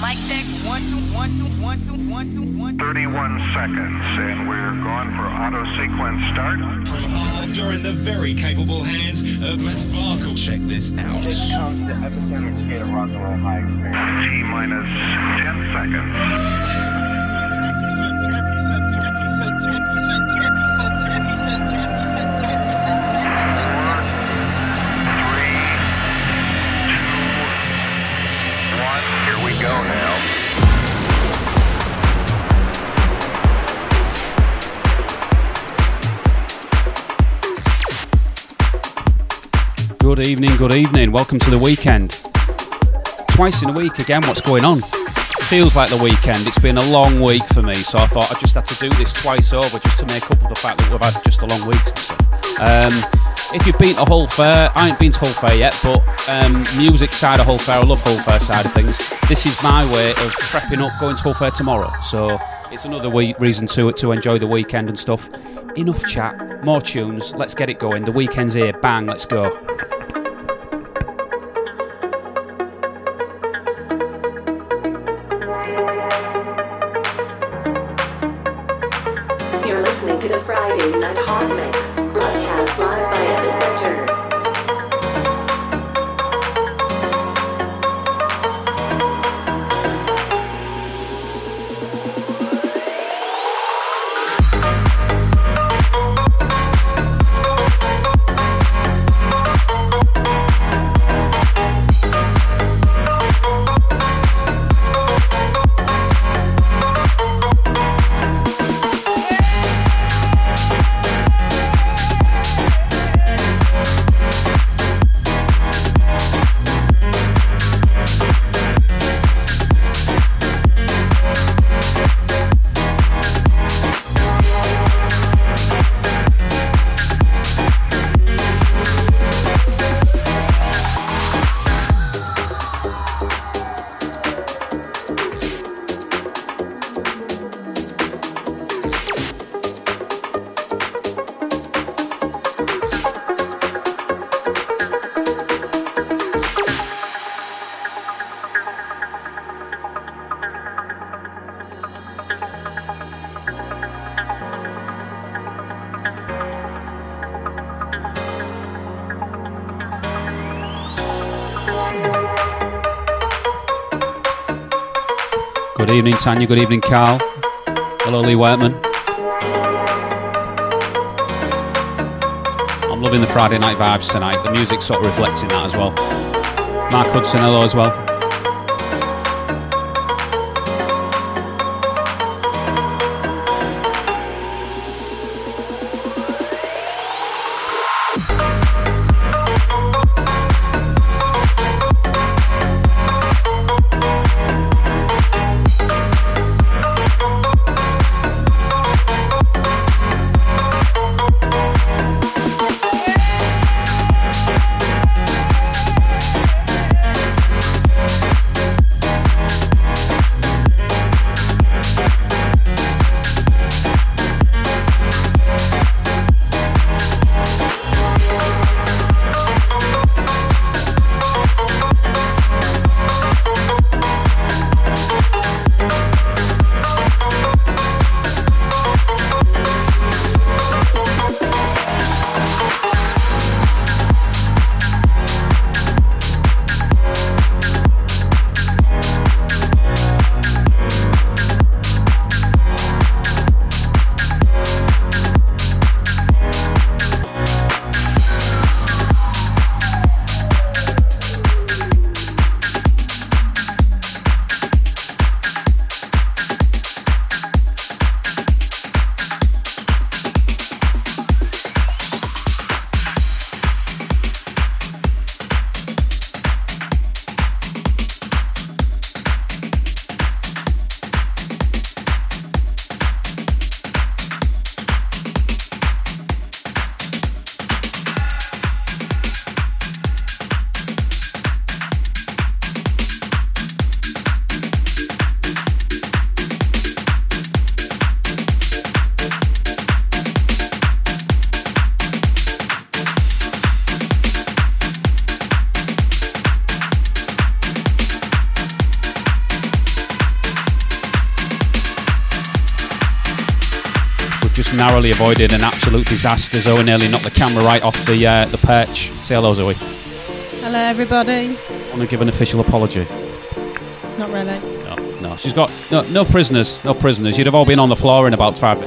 Mic check. 31 seconds, and we're going for auto sequence start. Uh, you're in the very capable hands of Matt Barkle. Check this out. This comes the epicenter to get a rock and roll high experience. T minus 10 seconds. Good evening, good evening. Welcome to the weekend. Twice in a week again, what's going on? Feels like the weekend. It's been a long week for me, so I thought I just had to do this twice over just to make up for the fact that we've had just a long week. Um, if you've been to Hull Fair, I ain't been to Hull Fair yet, but um, music side of Hull Fair, I love Hull Fair side of things. This is my way of prepping up going to Hull Fair tomorrow. So it's another reason to to enjoy the weekend and stuff. Enough chat, more tunes. Let's get it going. The weekend's here. Bang, let's go. Evening, Tanya. Good evening, Carl. Hello, Lee Whiteman. I'm loving the Friday night vibes tonight. The music's sort of reflecting that as well. Mark Hudson, hello as well. Narrowly avoided an absolute disaster. Zoe nearly knocked the camera right off the uh, the perch. Say hello, Zoe. Hello, everybody. Want to give an official apology? Not really. No, no. She's got no, no prisoners. No prisoners. You'd have all been on the floor in about five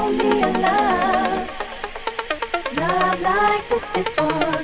show me a love, love like this before.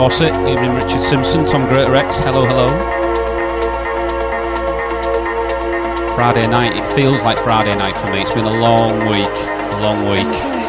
Fawcett, evening Richard Simpson, Tom Greatorex, hello, hello. Friday night, it feels like Friday night for me. It's been a long week, a long week.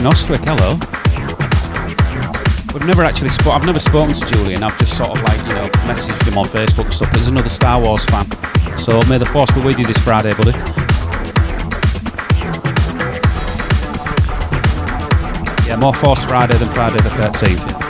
Ostwick, hello. We've never actually spoken. I've never spoken to Julian. I've just sort of like, you know, messaged him on Facebook stuff. He's another Star Wars fan. So may the force be with you this Friday, buddy. Yeah, more Force Friday than Friday the 13th.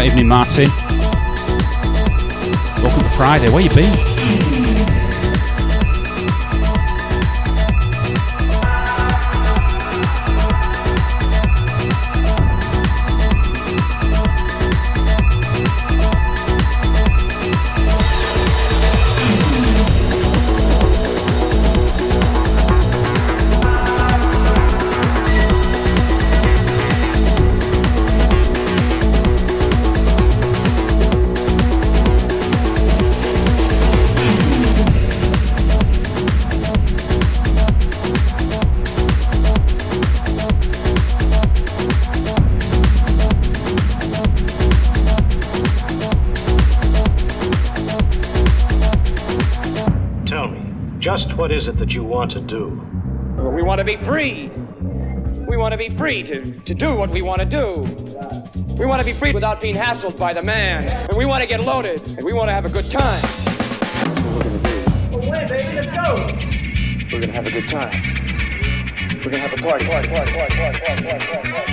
Brett. Evening, Martin. Welcome to Friday. Where you been? What is it that you want to do? We want to be free. We want to be free to, to do what we want to do. We want to be free without being hassled by the man. And we want to get loaded. And we want to have a good time. We're going to do. Away, baby, let's go. We're going to have a good time. We're going to have a party. party, party, party, party, party, party, party.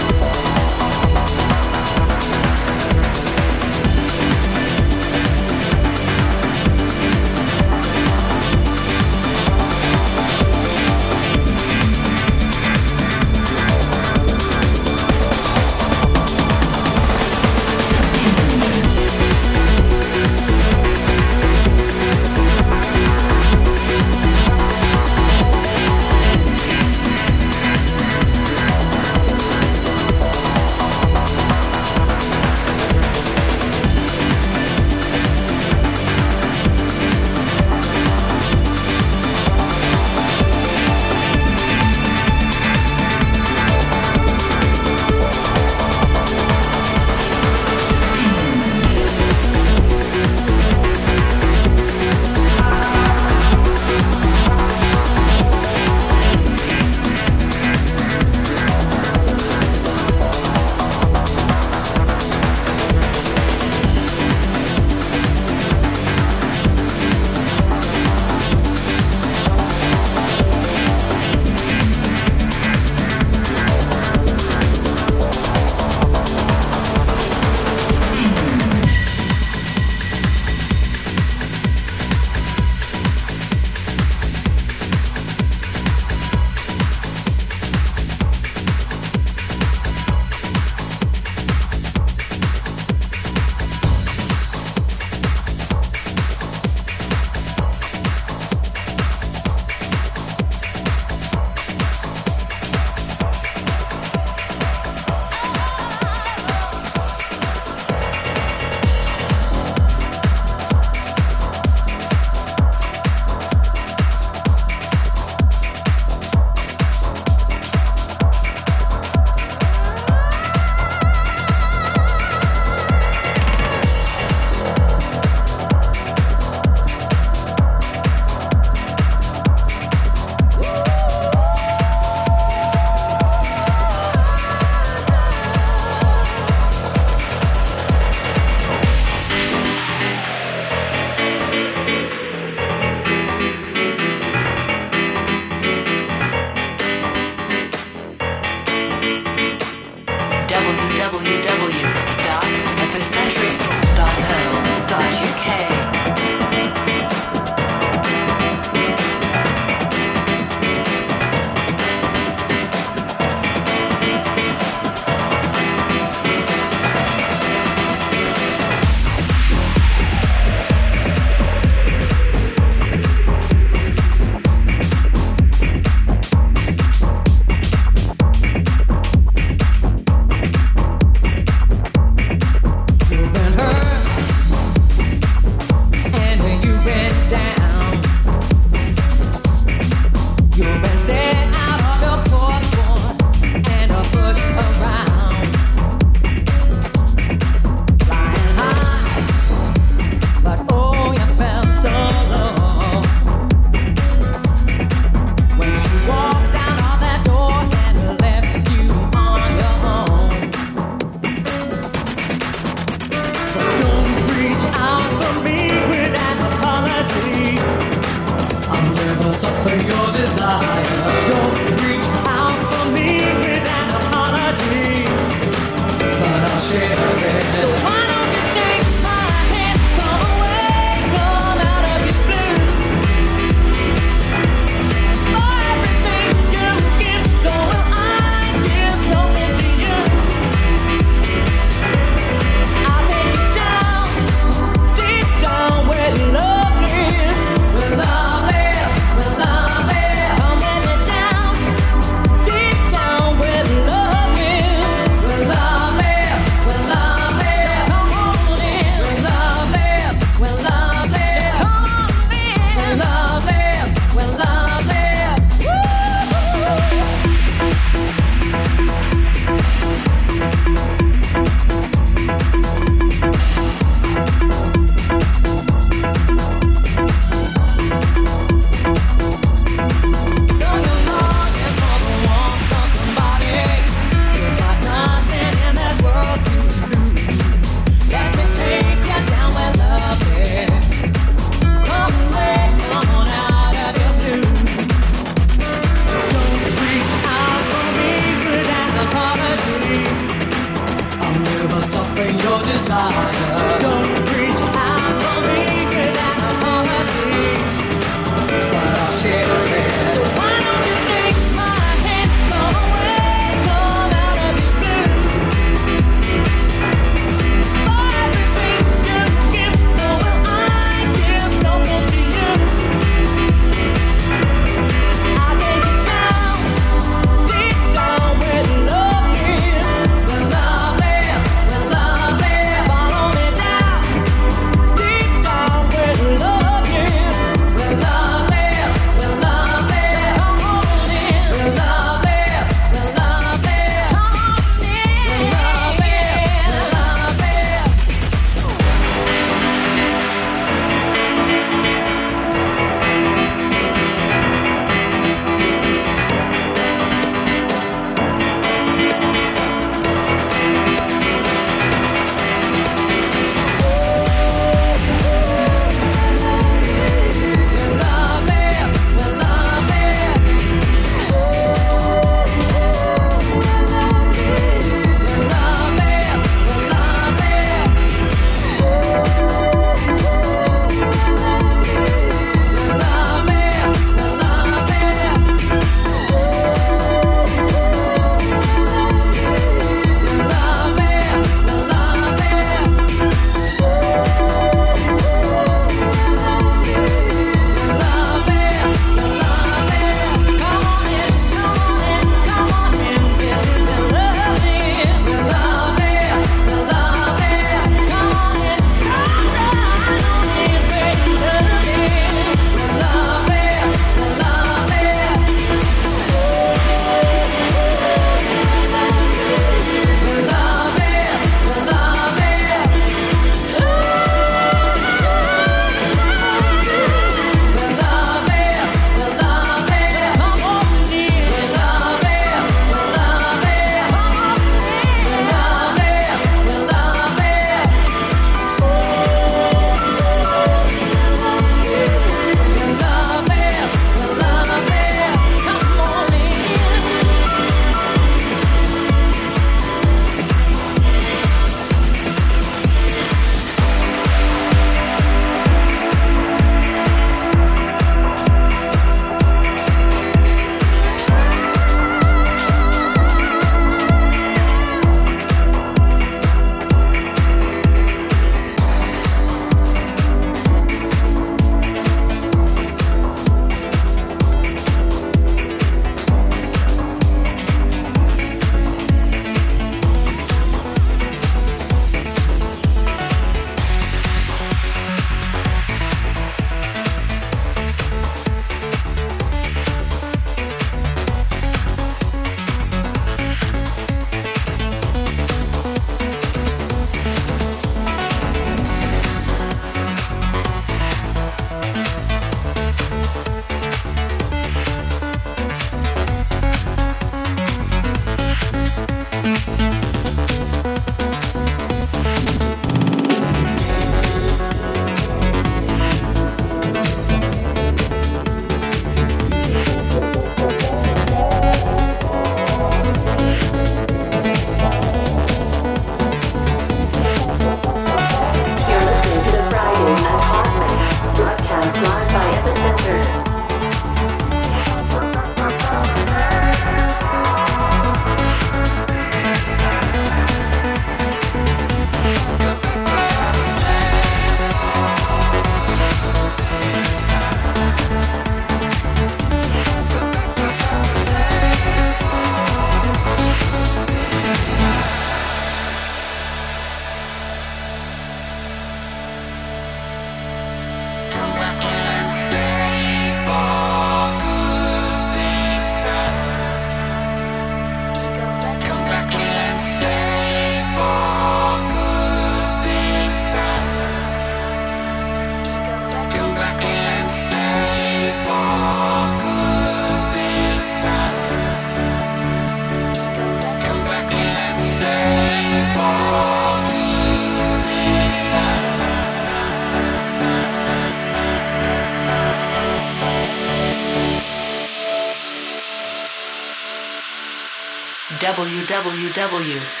www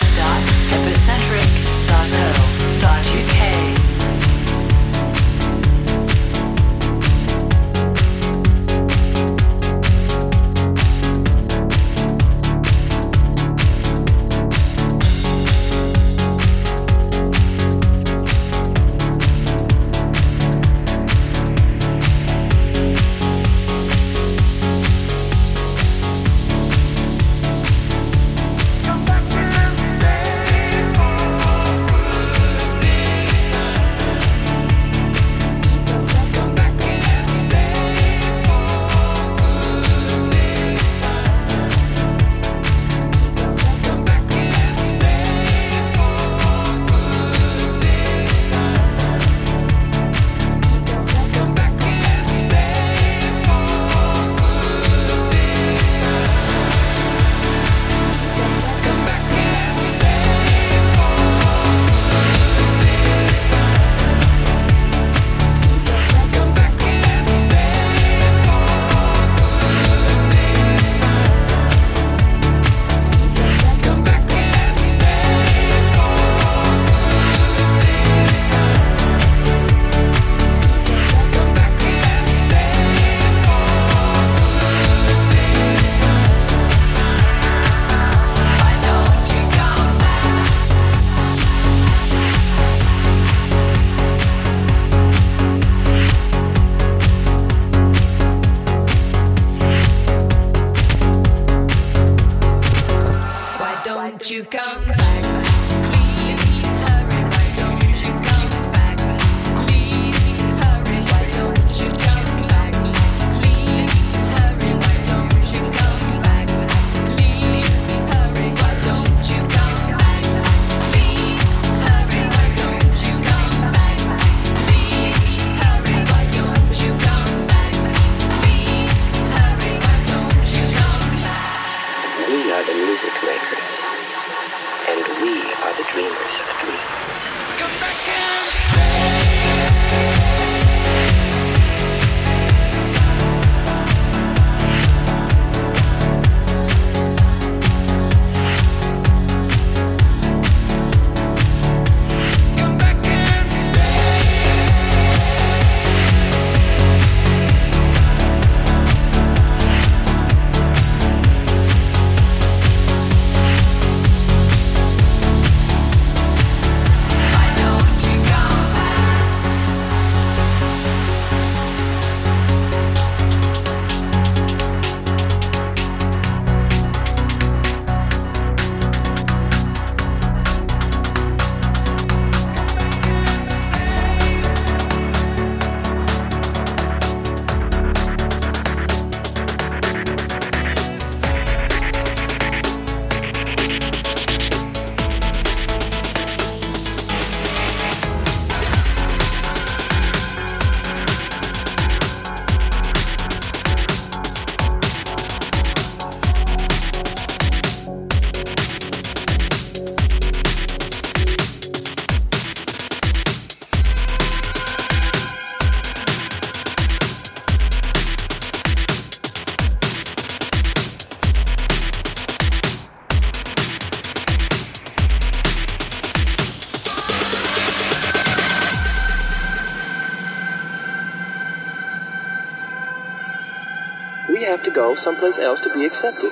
someplace else to be accepted.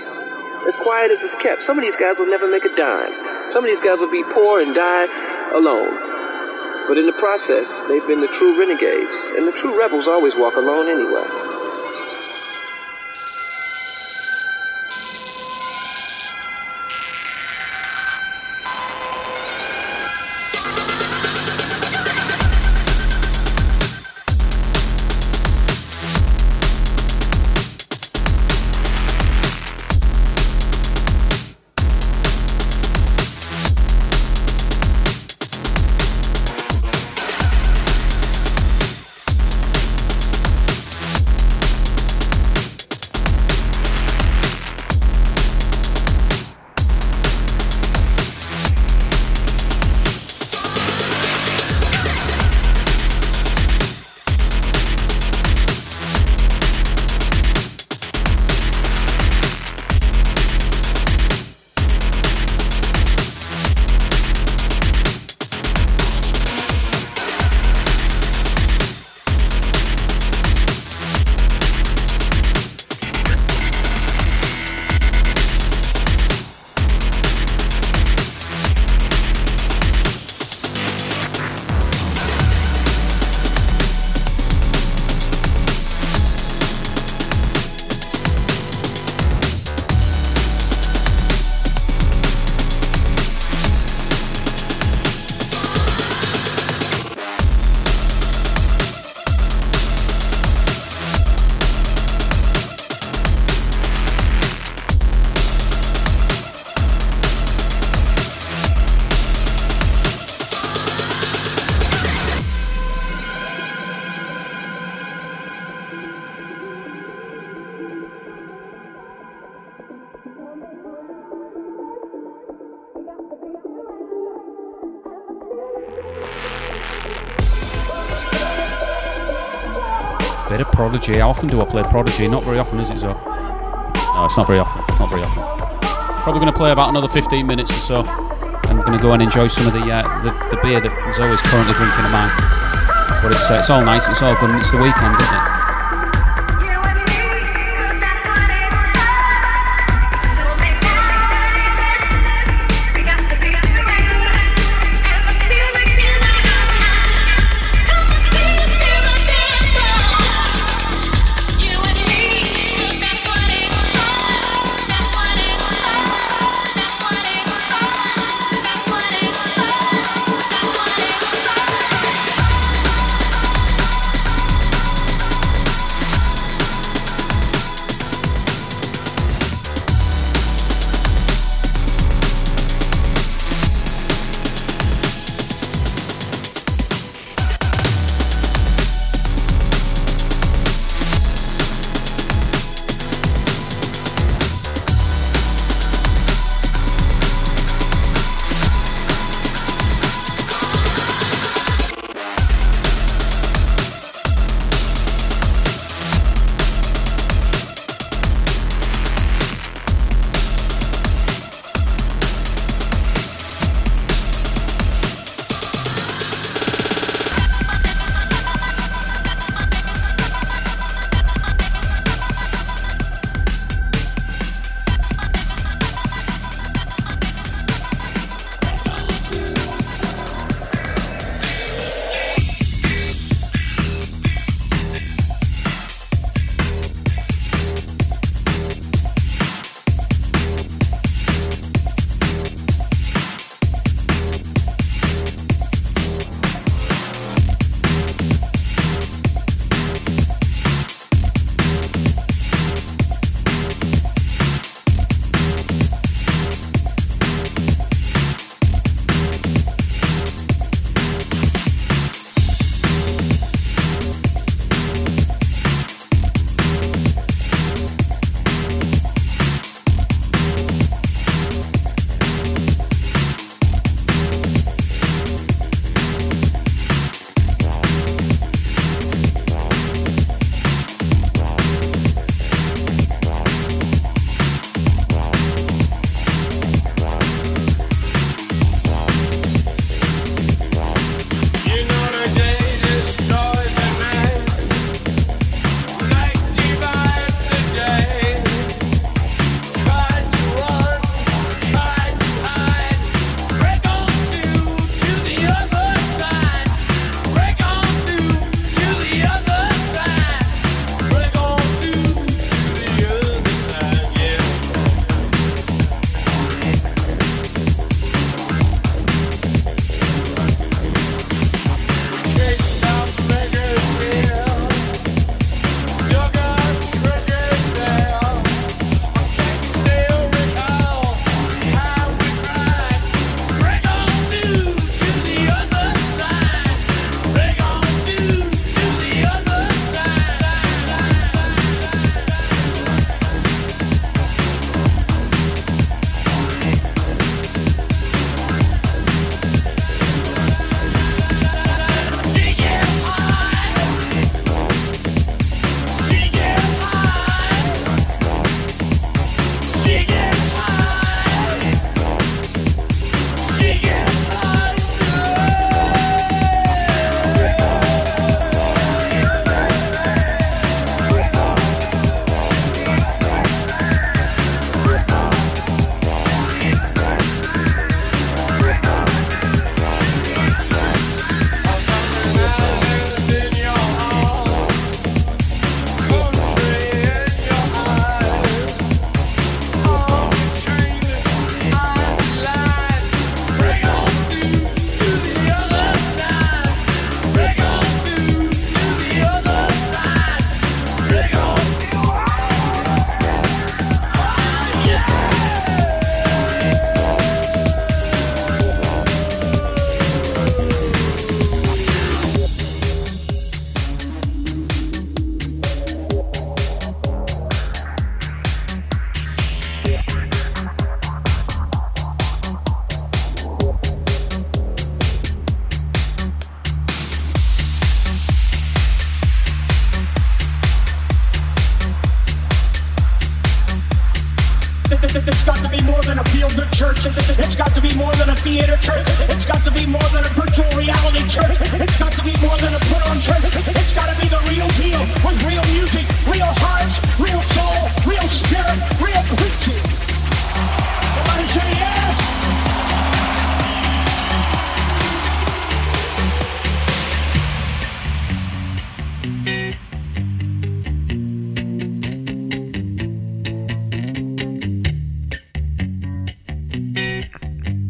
As quiet as it's kept, some of these guys will never make a dime. Some of these guys will be poor and die alone. But in the process, they've been the true renegades, and the true rebels always walk alone anyway. Prodigy. How often do I play Prodigy? Not very often, is it, so? No, it's not very often. Not very often. Probably going to play about another 15 minutes or so. And I'm going to go and enjoy some of the, uh, the the beer that Zoe's currently drinking of mine. But it's uh, it's all nice. It's all good. And it's the weekend, isn't it?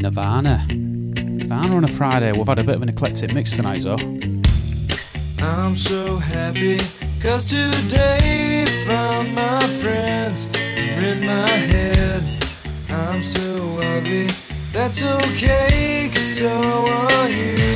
Nirvana. Nirvana on a Friday. We've had a bit of an eclectic mix tonight, so. I'm so happy cause today found my friends in my head. I'm so ugly, that's okay cause so are you.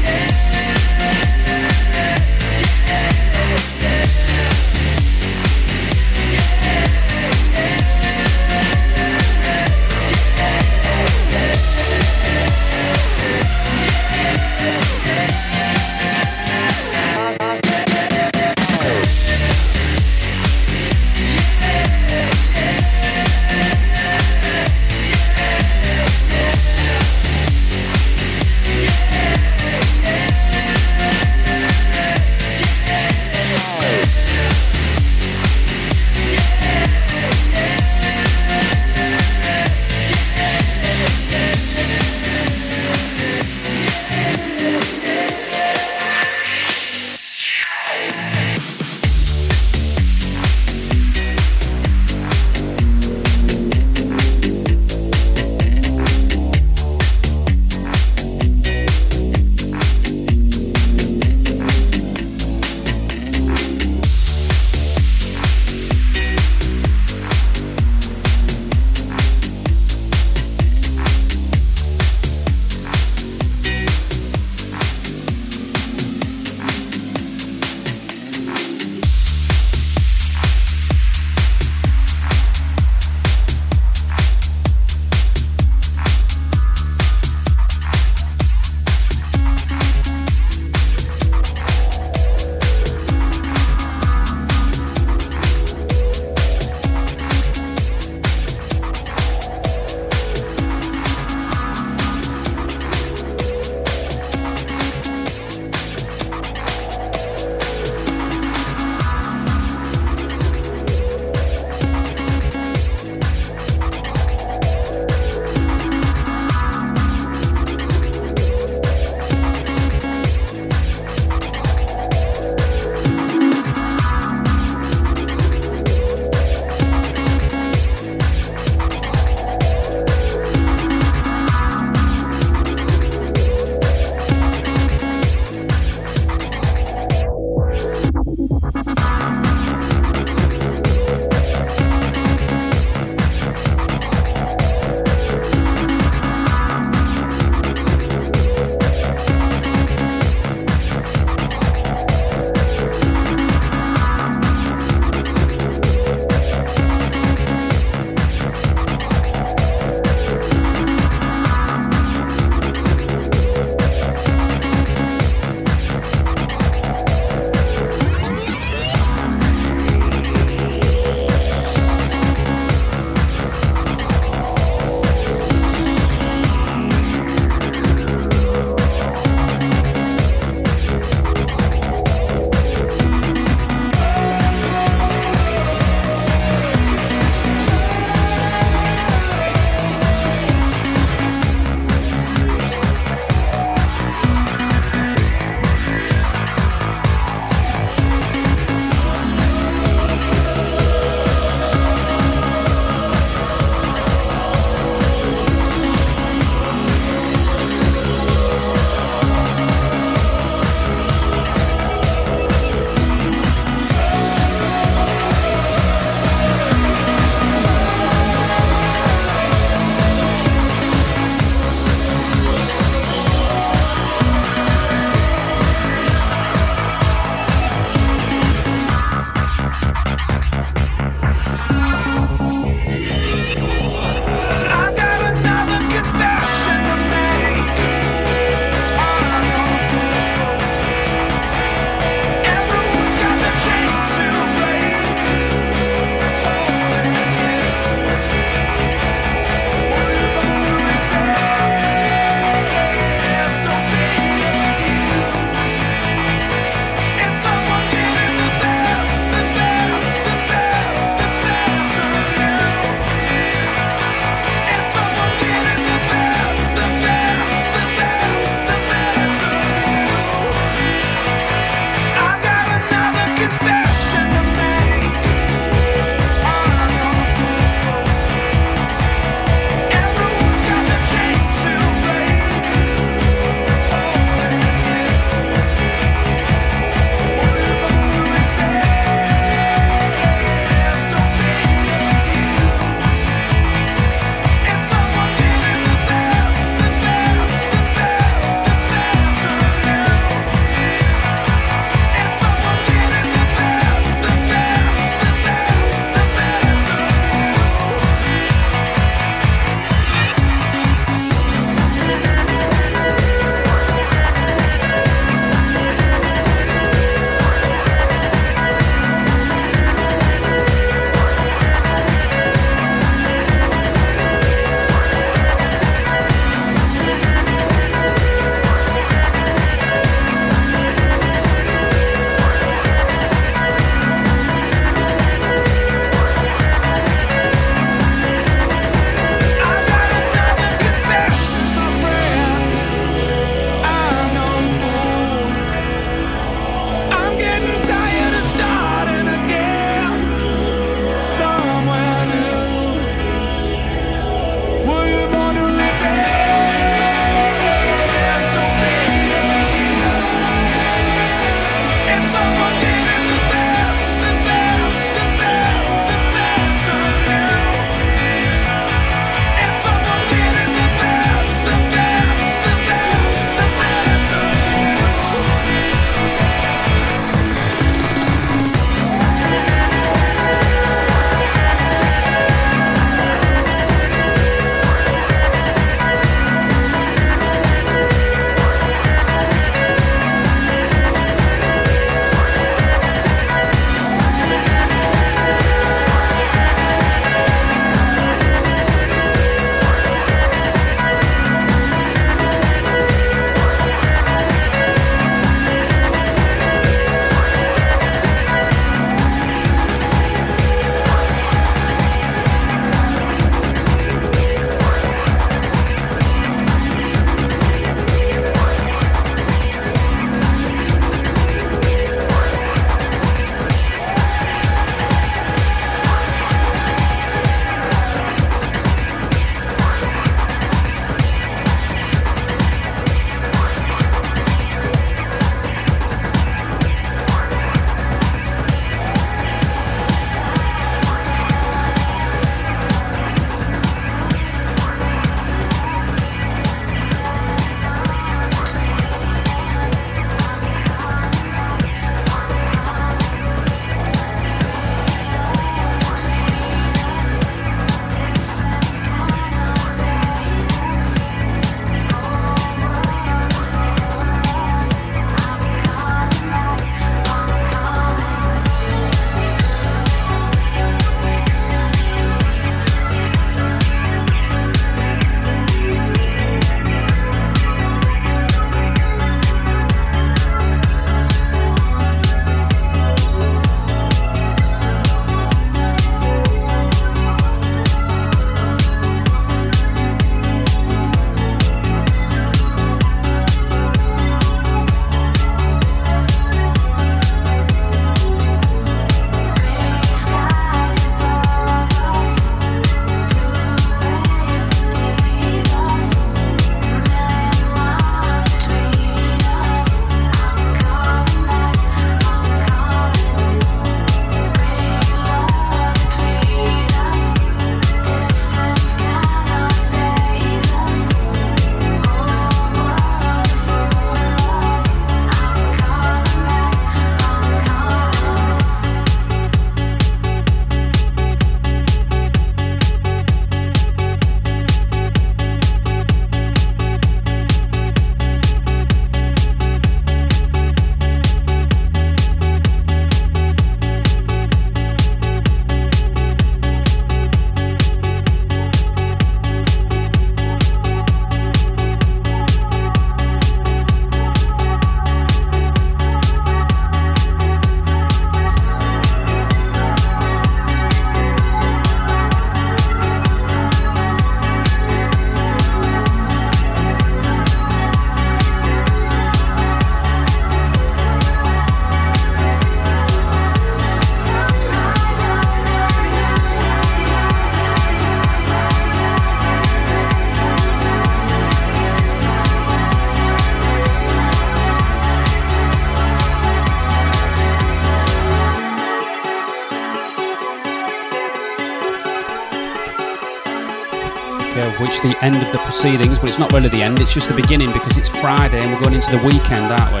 Which the end of the proceedings, but it's not really the end. It's just the beginning because it's Friday and we're going into the weekend, aren't we?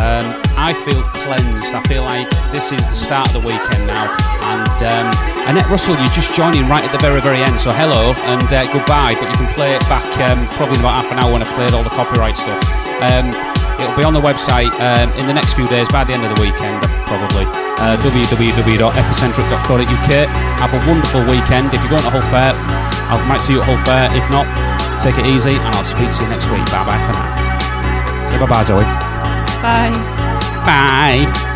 Um, I feel cleansed. I feel like this is the start of the weekend now. And um, Annette Russell, you're just joining right at the very, very end. So hello and uh, goodbye. But you can play it back um, probably in about half an hour when I played all the copyright stuff. Um, it'll be on the website um, in the next few days by the end of the weekend, probably. Uh, www.epicentric.co.uk. Have a wonderful weekend. If you're going to Hull Fair, I might see you at Hull Fair. If not, take it easy and I'll speak to you next week. Bye bye for now. Say bye bye, Zoe. Bye. Bye.